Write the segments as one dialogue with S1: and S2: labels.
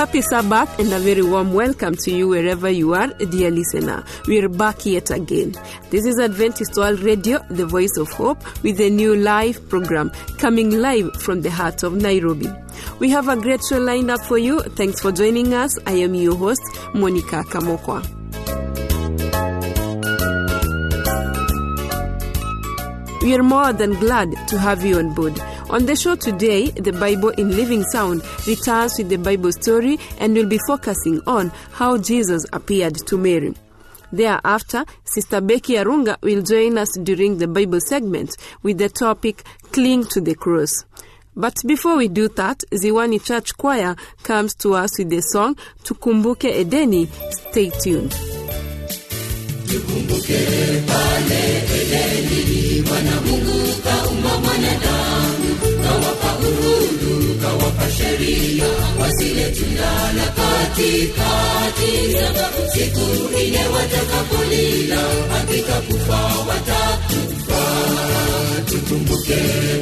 S1: Happy Sabbath and a very warm welcome to you wherever you are, dear listener. We're back yet again. This is Adventist World Radio, the voice of hope, with a new live program coming live from the heart of Nairobi. We have a great show lined up for you. Thanks for joining us. I am your host, Monica Kamokwa. We are more than glad to have you on board. On the show today, the Bible in Living Sound returns with the Bible story and will be focusing on how Jesus appeared to Mary. Thereafter, Sister Becky Arunga will join us during the Bible segment with the topic Cling to the Cross. But before we do that, Ziwani Church Choir comes to us with the song Tukumbuke Edeni. Stay tuned.
S2: Tukumbuke pale Edeni, Bwana Mungu kaumba mwanadamu, kawapa uhuru, kawapa sheria, wasile tunda katikati, sababu siku ile watakapolila, hakika kufa watakufa. Tukumbuke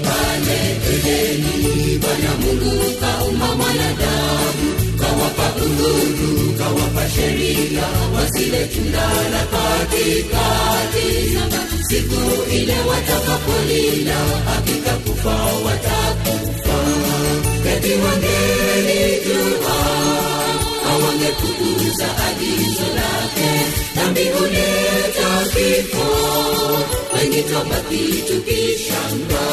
S2: pale Edeni, Bwana Mungu kaumba mwanadamu, kawapa uhuru, kawapa sheria, wasile tundala katikati, siku ile watakapolila, hakika kufa watakufa. Kati wangelijua hawangepuuza agizo lake, na huleta kifo, wengi twabaki tukishanga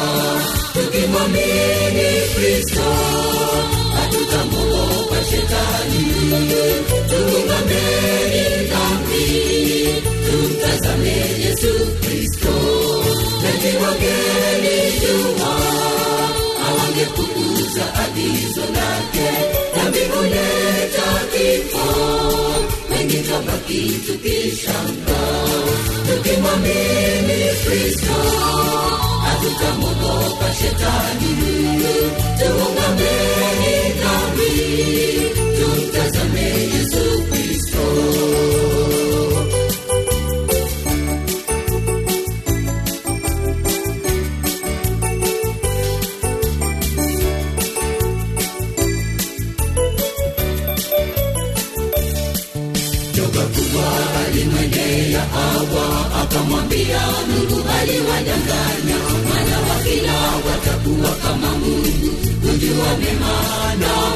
S2: tukimwamini Kristo hatutamwogopa tumtazame Yesu Kristo, wengi wangelijua hawangepuuza agizo lake, dhambi huleta kifo, wengi twabaki tukishangaa, tukimwamini Kristo hatutamwogopa shetani, tuungameni dhambi, tumtazame Yesu Kristo.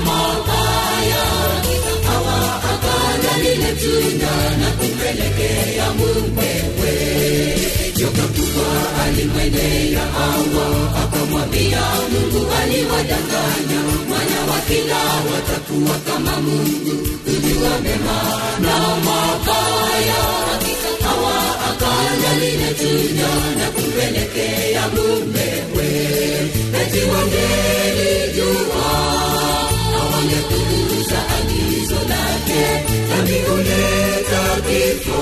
S2: Mabaya. Hawa tunda na kumpelekea mumewe. Joka kubwa alimwendea Hawa akamwambia, Mungu aliwadanganya, wana wa kila watakuwa kama Mungu, kujua mema na mabaya. Hawa akala lile na kumpelekea mumewe. Eti wangelijua hawangekuuza agizo lake, na huleta kifo,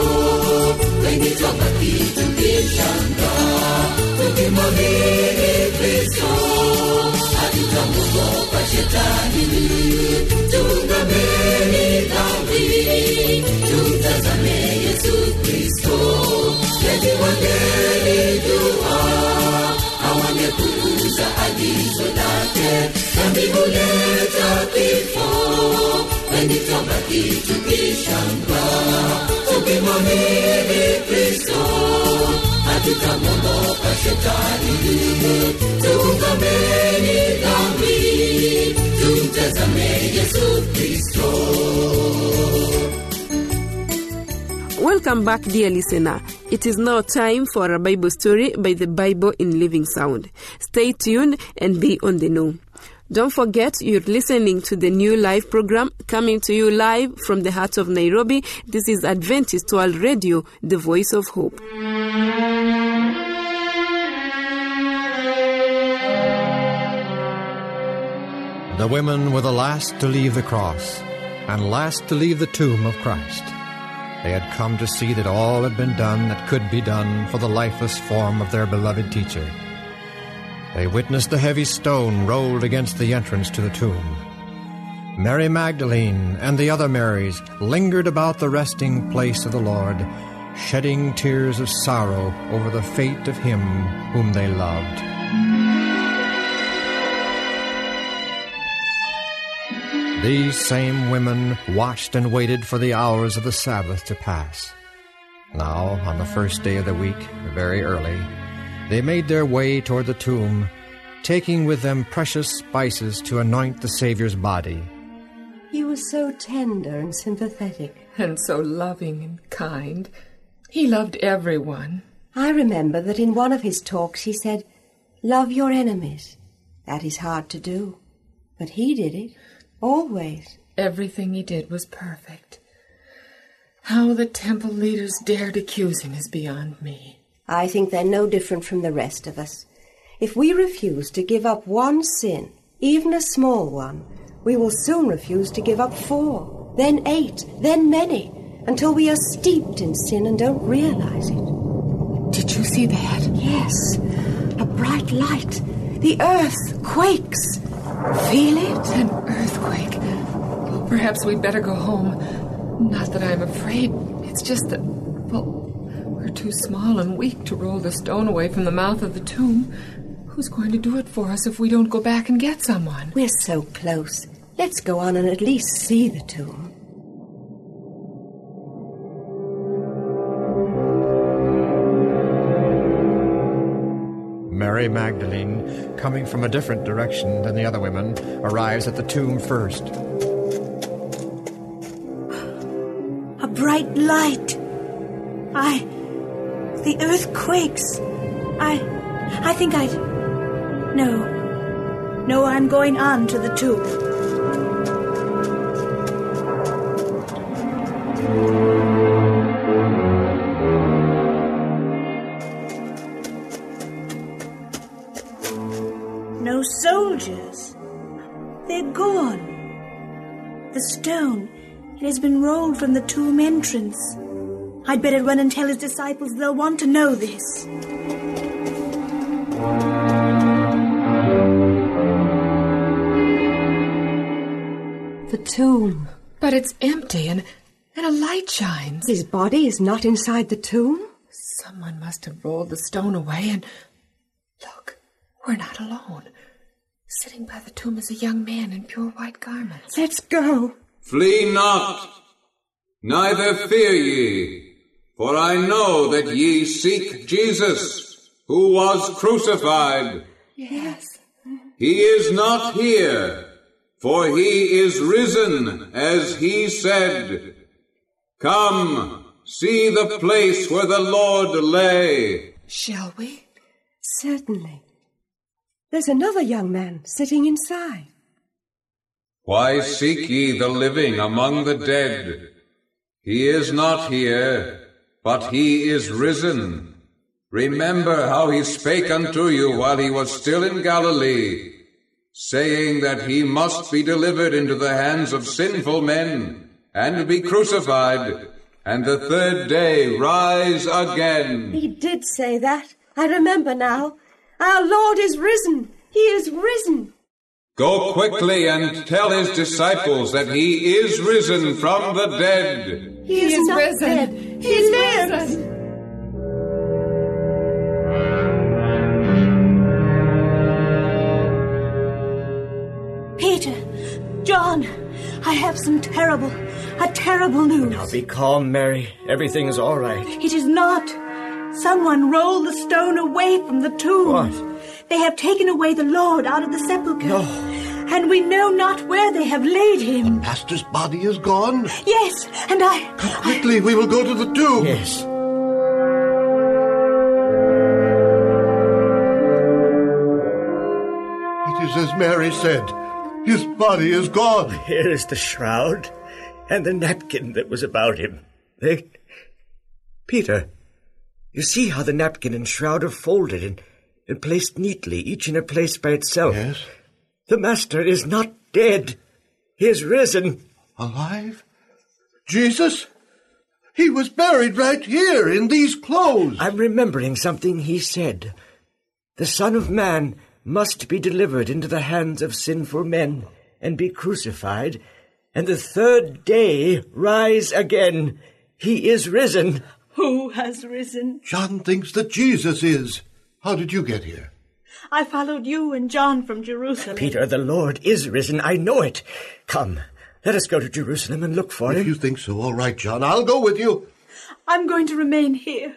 S2: wengi twabaki tukishangaa, tukimwamini Kristo hatutamwogopa shetani, tuungameni dhambi, tumtazame Yesu Kristo, eti wangelijua hawangepuuza agizo lake, dhambi huleta kifo, wengi twabaki tukishangaa, dhambi, tumtazame Yesu Kristo.
S1: Welcome back, dear listener. It is now time for a Bible story by the Bible in Living Sound. Stay tuned and be on the know. Don't forget you're listening to the new live program coming to you live from the heart of Nairobi. This is Adventist World Radio, the voice of hope.
S3: The women were the last to leave the cross and last to leave the tomb of Christ. They had come to see that all had been done that could be done for the lifeless form of their beloved teacher. They witnessed the heavy stone rolled against the entrance to the tomb. Mary Magdalene and the other Marys lingered about the resting place of the Lord, shedding tears of sorrow over the fate of him whom they loved. These same women watched and waited for the hours of the Sabbath to pass. Now, on the first day of the week, very early, they made their way toward the tomb, taking with them precious spices to anoint the Savior's body.
S4: He was so tender and sympathetic.
S5: And so loving and kind. He loved everyone.
S4: I remember that in one of his talks he said, Love your enemies. That is hard to do. But he did it. Always.
S5: Everything he did was perfect. How the temple leaders dared accuse him is beyond me.
S4: I think they're no different from the rest of us. If we refuse to give up one sin, even a small one, we will soon refuse to give up four, then eight, then many, until we are steeped in sin and don't realize it.
S5: Did you see that?
S4: Yes, a bright light. The earth quakes. Feel it?
S5: An earthquake. Perhaps we'd better go home. Not that I'm afraid. It's just that, well, too small and weak to roll the stone away from the mouth of the tomb. Who's going to do it for us if we don't go back and get someone?
S4: We're so close. Let's go on and at least see the tomb.
S3: Mary Magdalene, coming from a different direction than the other women, arrives at the tomb first.
S6: A bright light. I. The earth quakes. I. I think I'd. No. No, I'm going on to the tomb. No soldiers. They're gone. The stone. It has been rolled from the tomb entrance. I'd better run and tell his disciples they'll want to know this.
S4: The tomb.
S5: But it's empty and, and a light shines.
S4: His body is not inside the tomb?
S5: Someone must have rolled the stone away and. Look, we're not alone. Sitting by the tomb is a young man in pure white garments.
S4: Let's go.
S7: Flee not, neither fear ye, for I know that ye seek Jesus, who was crucified.
S5: Yes.
S7: He is not here, for he is risen, as he said. Come, see the place where the Lord lay.
S5: Shall we?
S4: Certainly. There's another young man sitting inside.
S7: Why seek ye the living among the dead? He is not here, but he is risen. Remember how he spake unto you while he was still in Galilee, saying that he must be delivered into the hands of sinful men, and be crucified, and the third day rise again.
S4: He did say that. I remember now. Our Lord is risen. He is risen.
S7: Go quickly and tell his disciples that he is risen from the dead.
S4: He, is,
S5: is
S4: not
S5: risen.
S4: dead.
S5: He lives.
S6: Peter, John, I have some terrible, a terrible news.
S8: Now be calm, Mary. Everything is all right.
S6: It is not. Someone rolled the stone away from the tomb.
S8: What?
S6: They have taken away the Lord out of the sepulchre.
S8: No.
S6: And we know not where they have laid him.
S9: The Master's body is gone.
S6: Yes, and I.
S9: Quickly, we will go to the tomb.
S8: Yes.
S9: It is as Mary said. His body is gone.
S8: Here is the shroud and the napkin that was about him. They. Peter, you see how the napkin and shroud are folded and, and placed neatly, each in a place by itself.
S9: Yes.
S8: The Master is not dead. He is risen.
S9: Alive? Jesus? He was buried right here in these clothes.
S8: I'm remembering something he said. The Son of Man must be delivered into the hands of sinful men and be crucified, and the third day rise again. He is risen.
S6: Who has risen?
S9: John thinks that Jesus is. How did you get here?
S6: I followed you and John from Jerusalem.
S8: Peter, the Lord is risen. I know it. Come, let us go to Jerusalem and look for
S9: If
S8: him.
S9: If you think so, all right, John. I'll go with you.
S6: I'm going to remain here.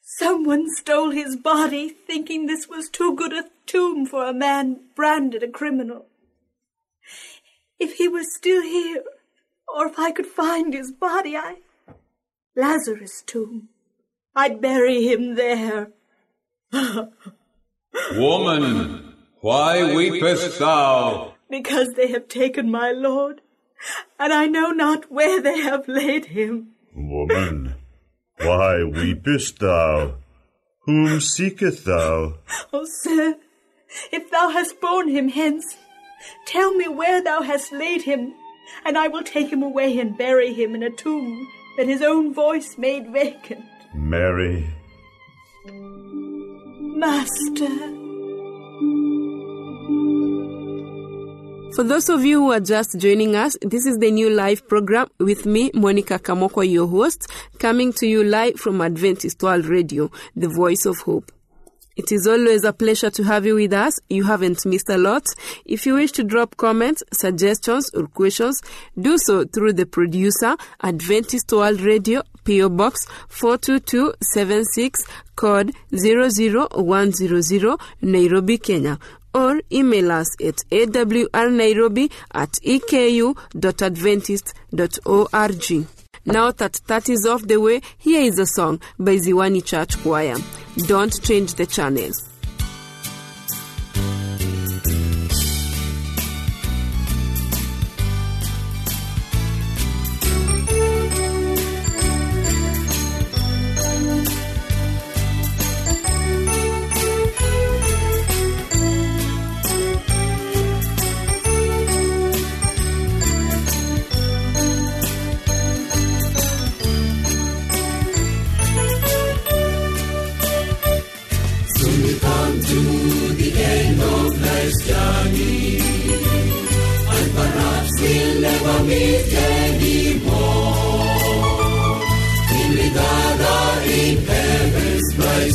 S6: Someone stole his body, thinking this was too good a tomb for a man branded a criminal. If he was still here, or if I could find his body, I. Lazarus' tomb. I'd bury him there.
S7: Woman, why weepest thou?
S6: Because they have taken my Lord, and I know not where they have laid him.
S10: Woman, why weepest thou? Whom seeketh thou?
S6: O sir, if thou hast borne him hence, tell me where thou hast laid him, and I will take him away and bury him in a tomb that his own voice made vacant.
S10: Mary,
S6: Master.
S1: For those of you who are just joining us, this is the new live program with me, Monica Kamokwa, your host, coming to you live from Adventist World Radio, the voice of hope. It is always a pleasure to have you with us. You haven't missed a lot. If you wish to drop comments, suggestions, or questions, do so through the producer, Adventist World Radio, PO Box 42276, code 00100, Nairobi, Kenya. Or email us at awrnairobi at eku.adventist.org. Now that that is off the way, here is a song by Ziwani Church Choir. Don't change the channels.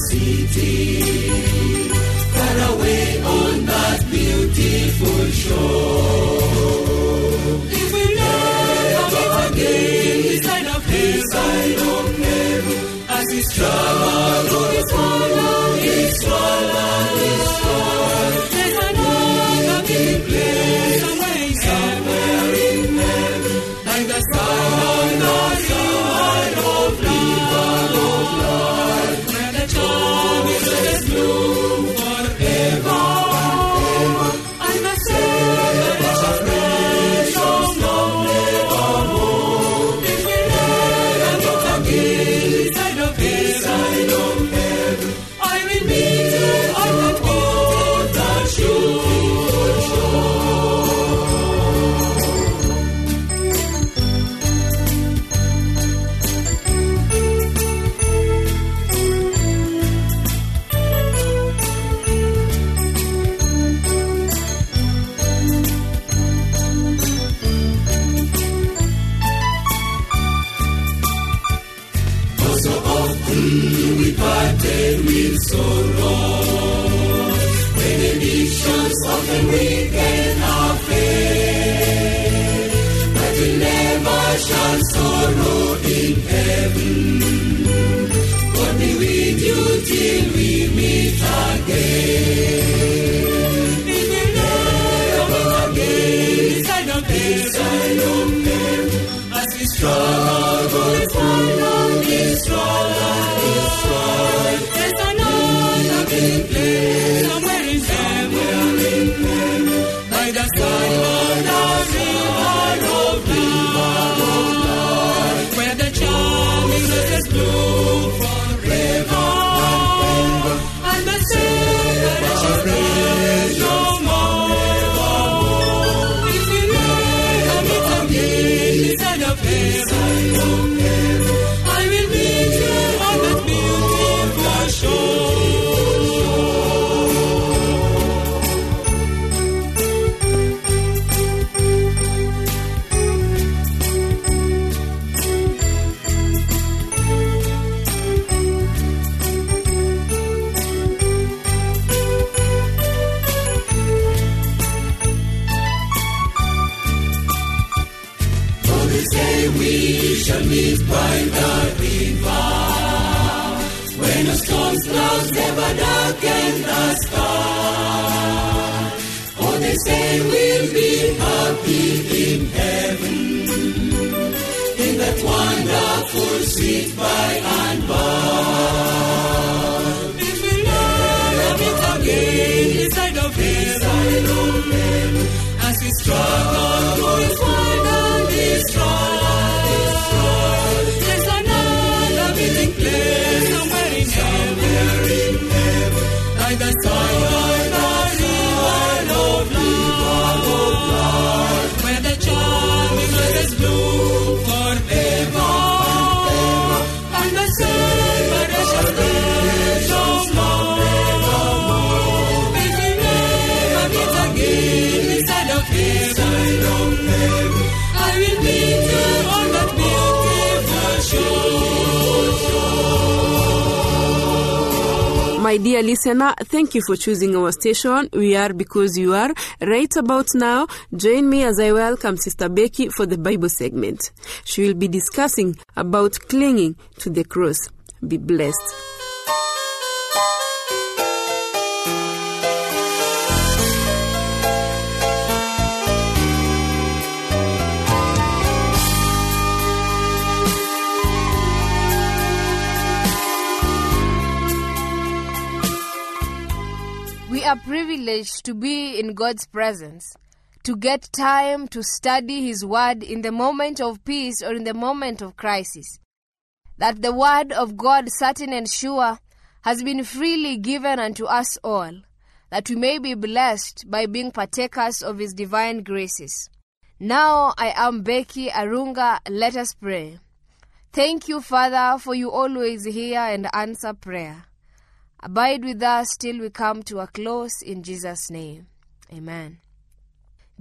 S2: City, far away on that beautiful shore. If we never again this struggle swallow this swallow this swallow. As by the river. When the storm's clouds never darken the sky. Oh, they say we'll be happy in heaven. In that wonderful seat by and by.
S1: My dear listener, thank you for choosing our station. We are because you are. Right about now, join me as I welcome Sister Becky for the Bible segment. She will be discussing about clinging to the cross. Be blessed.
S11: Are privileged to be in God's presence, to get time to study His Word in the moment of peace or in the moment of crisis. That the Word of God, certain and sure, has been freely given unto us all, that we may be blessed by being partakers of His divine graces. Now I am Becky Arunga. Let us pray. Thank you, Father, for you always hear and answer prayer. Abide with us till we come to a close in Jesus' name. Amen.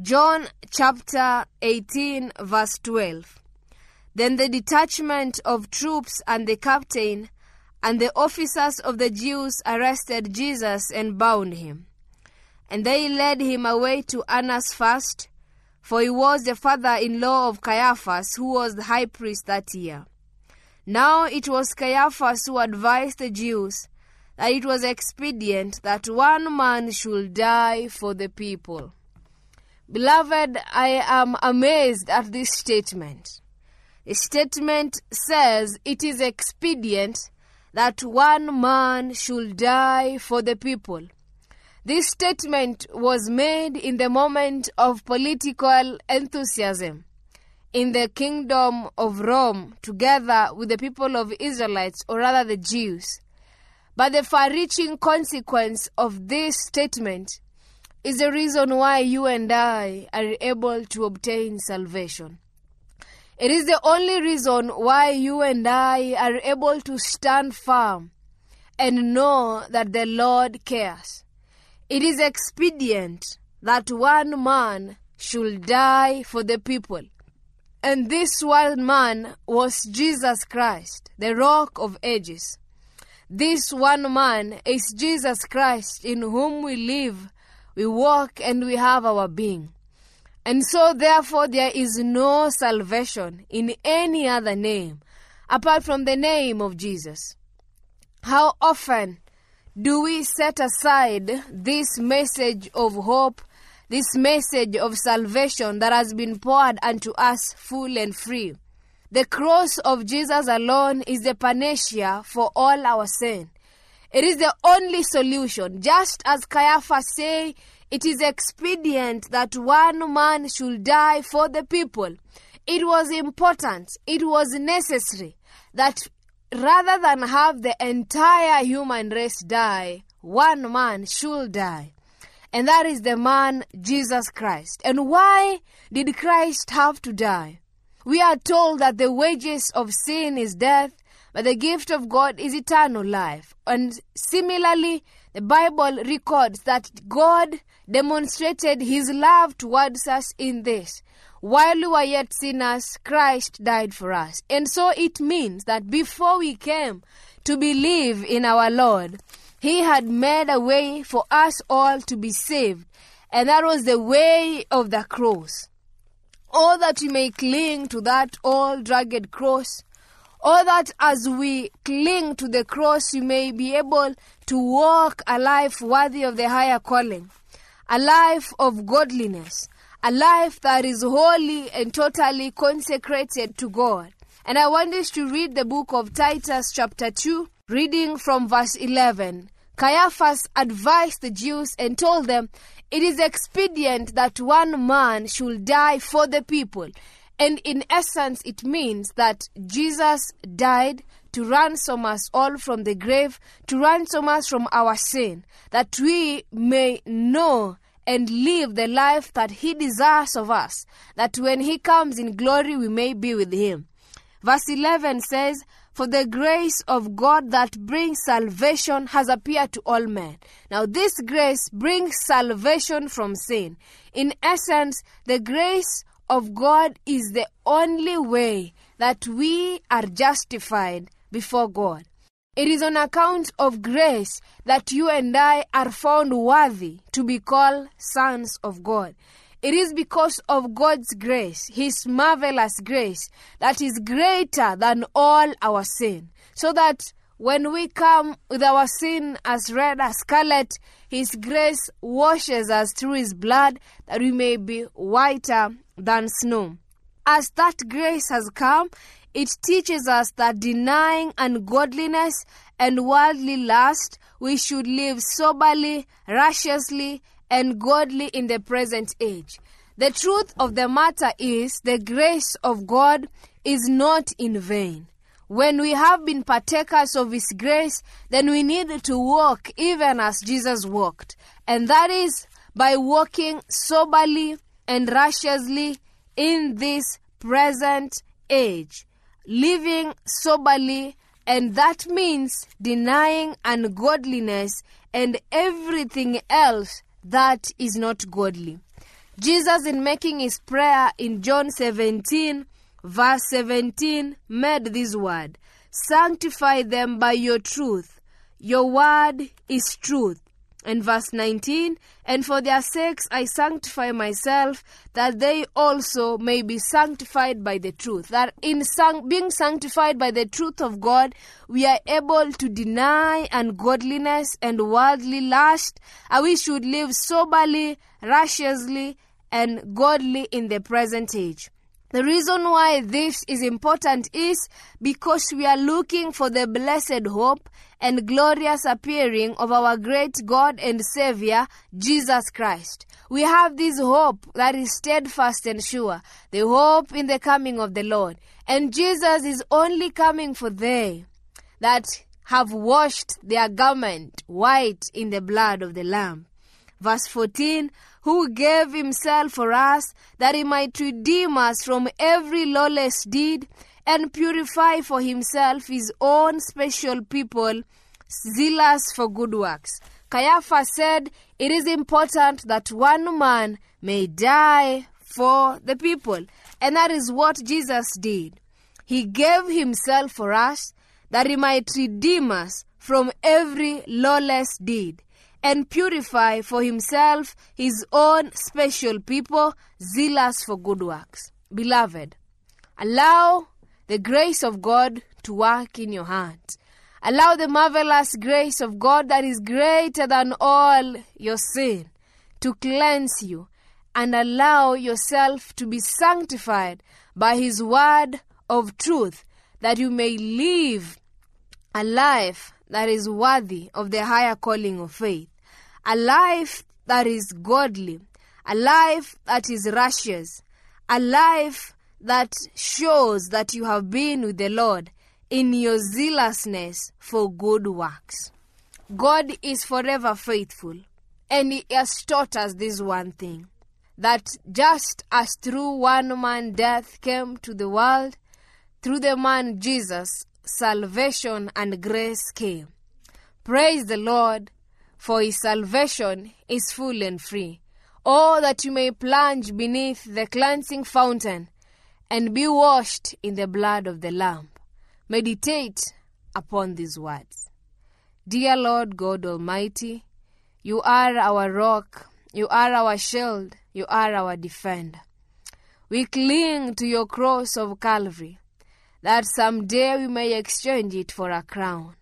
S11: John chapter 18, verse 12. Then the detachment of troops and the captain and the officers of the Jews arrested Jesus and bound him. And they led him away to Annas first, for he was the father in law of Caiaphas, who was the high priest that year. Now it was Caiaphas who advised the Jews that it was expedient that one man should die for the people. Beloved, I am amazed at this statement. The statement says it is expedient that one man should die for the people. This statement was made in the moment of political enthusiasm in the kingdom of Rome together with the people of Israelites, or rather the Jews. But the far reaching consequence of this statement is the reason why you and I are able to obtain salvation. It is the only reason why you and I are able to stand firm and know that the Lord cares. It is expedient that one man should die for the people. And this one man was Jesus Christ, the rock of ages. This one man is Jesus Christ, in whom we live, we walk, and we have our being. And so, therefore, there is no salvation in any other name apart from the name of Jesus. How often do we set aside this message of hope, this message of salvation that has been poured unto us full and free? The cross of Jesus alone is the panacea for all our sin. It is the only solution. Just as Caiaphas say, it is expedient that one man should die for the people. It was important, it was necessary that rather than have the entire human race die, one man should die. And that is the man Jesus Christ. And why did Christ have to die? We are told that the wages of sin is death, but the gift of God is eternal life. And similarly, the Bible records that God demonstrated his love towards us in this. While we were yet sinners, Christ died for us. And so it means that before we came to believe in our Lord, he had made a way for us all to be saved. And that was the way of the cross. Oh, that we may cling to that old rugged cross Oh, that as we cling to the cross, we may be able to walk a life worthy of the higher calling, a life of godliness, a life that is wholly and totally consecrated to God. And I want us to read the book of Titus, chapter 2, reading from verse 11. Caiaphas advised the Jews and told them, It is expedient that one man should die for the people. And in essence, it means that Jesus died to ransom us all from the grave, to ransom us from our sin, that we may know and live the life that He desires of us, that when He comes in glory, we may be with Him. Verse 11 says, For the grace of God that brings salvation has appeared to all men. Now, this grace brings salvation from sin. In essence, the grace of God is the only way that we are justified before God. It is on account of grace that you and I are found worthy to be called sons of God. It is because of God's grace, His marvelous grace, that is greater than all our sin. So that when we come with our sin as red as scarlet, His grace washes us through His blood that we may be whiter than snow. As that grace has come, it teaches us that denying ungodliness and worldly lust, we should live soberly, righteously, and godly in the present age. The truth of the matter is the grace of God is not in vain. When we have been partakers of His grace, then we need to walk even as Jesus walked. And that is by walking soberly and righteously in this present age. Living soberly, and that means denying ungodliness and everything else that is not godly. Jesus, in making his prayer in John 17, verse 17, made this word Sanctify them by your truth. Your word is truth. And verse 19, and for their sakes I sanctify myself, that they also may be sanctified by the truth. That in san- being sanctified by the truth of God, we are able to deny ungodliness and worldly lust, and we should live soberly, righteously, and godly in the present age. The reason why this is important is because we are looking for the blessed hope and glorious appearing of our great God and Savior, Jesus Christ. We have this hope that is steadfast and sure, the hope in the coming of the Lord. And Jesus is only coming for they that have washed their garment white in the blood of the Lamb. Verse 14 Who gave himself for us that he might redeem us from every lawless deed and purify for himself his own special people, zealous for good works. Caiaphas said, It is important that one man may die for the people. And that is what Jesus did. He gave himself for us that he might redeem us from every lawless deed and purify for himself his own special people, zealous for good works. Beloved, allow the grace of God to work in your heart. Allow the marvelous grace of God that is greater than all your sin to cleanse you and allow yourself to be sanctified by His word of truth that you may live a life that is worthy of the higher calling of faith, a life that is godly, a life that is righteous, a life that shows that you have been with the Lord in your zealousness for good works. God is forever faithful, and He has taught us this one thing that just as through one man death came to the world, through the man Jesus, salvation and grace came. Praise the Lord, for his salvation is full and free. Oh, that you may plunge beneath the cleansing fountain and be washed in the blood of the Lamb. Meditate upon these words. Dear Lord God Almighty, you are our rock, you are our shield, you are our defender. We cling to your cross of Calvary that some day we may exchange it for a crown.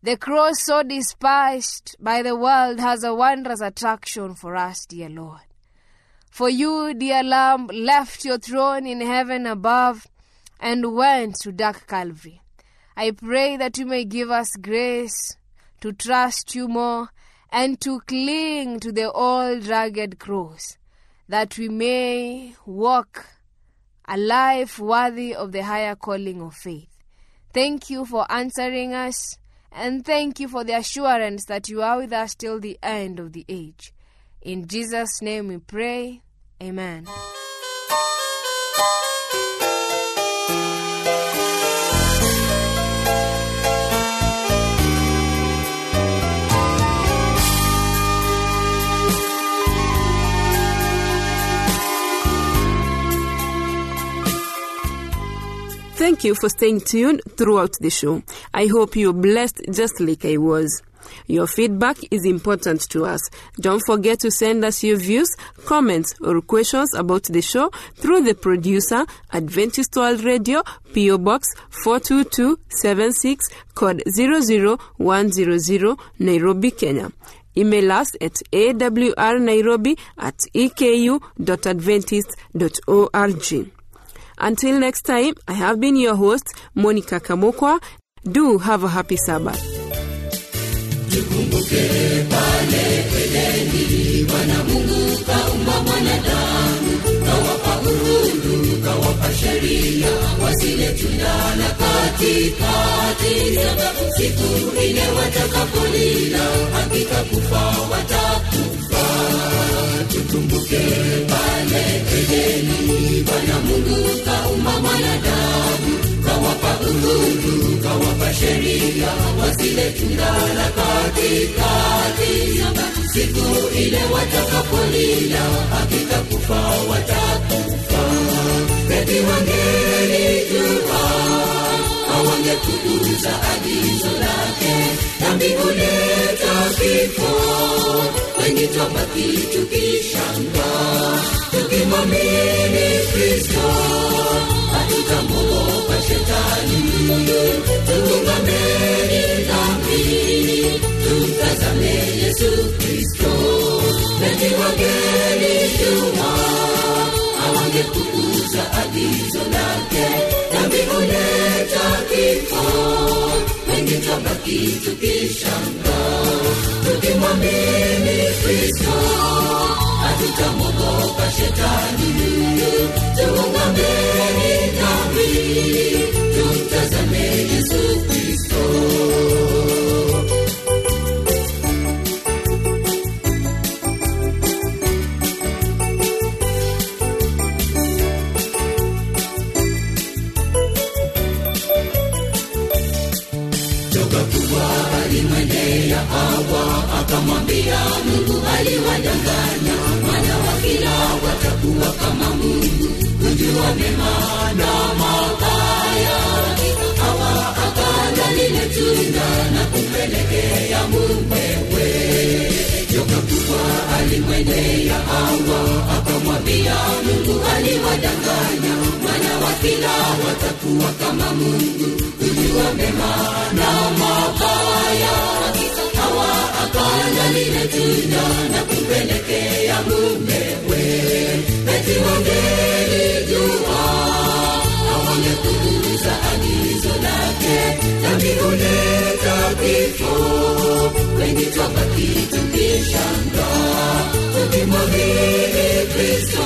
S11: The cross, so despised by the world, has a wondrous attraction for us, dear Lord. For you, dear Lamb, left your throne in heaven above and went to dark Calvary. I pray that you may give us grace to trust you more and to cling to the old rugged cross, that we may walk a life worthy of the higher calling of faith. Thank you for answering us, and thank you for the assurance that you are with us till the end of the age. In Jesus' name we pray. Amen.
S1: Thank you for staying tuned throughout the show. I hope you're blessed just like I was. Your feedback is important to us. Don't forget to send us your views, comments, or questions about the show through the producer, Adventist World Radio, PO Box 42276, code 00100, Nairobi, Kenya. Email us at awrnairobi at eku.adventist.org. Until next time, I have been your host, Monica Kamokwa. Do have a happy Sabbath.
S2: sheria, katikati, siku watakapolila, hakika kufa watakufa. Tukumbuke pale Edeni, Bwana Mungu kaumba mwanadamu, kawapa uhuru, kawapa sheria, wasile katikati, siku ile watakapolila, hakika kufa watakufa. Eti wangelijua, hawangekuuza agizo lake, dhambi huleta kifo, wengi twabaki tukishangaa, tukimwamini Kristo hatutamwogopa shetani. Tuungameni dhambi, tumtazame Yesu Kristo. Wengi wangelijua, awangekukuza agizo lake, dhambi huleta kifo, twabaki tukishangaa, tukimwamini Kristo hatutamwogopa shetani. Tuungameni dhambi, Eti wangelijua, hawangekuuza agizo lake, dhambi huleta kifo, wengi twabaki tukishangaa, tukimwamini Kristo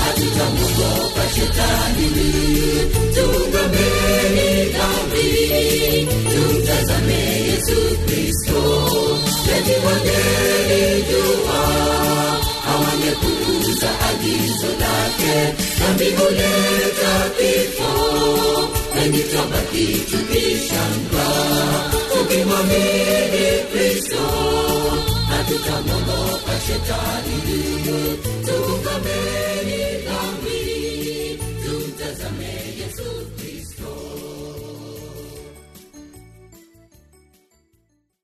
S2: hatutamwogopa shetani. Tuungameni dhambi, tumtazame hawangekuuza agizo lake, dhambi huleta kifo, wengi twabaki tukishangaa, tukimwamini Kristo hatutamwogopa shetani. Yesu Kristo.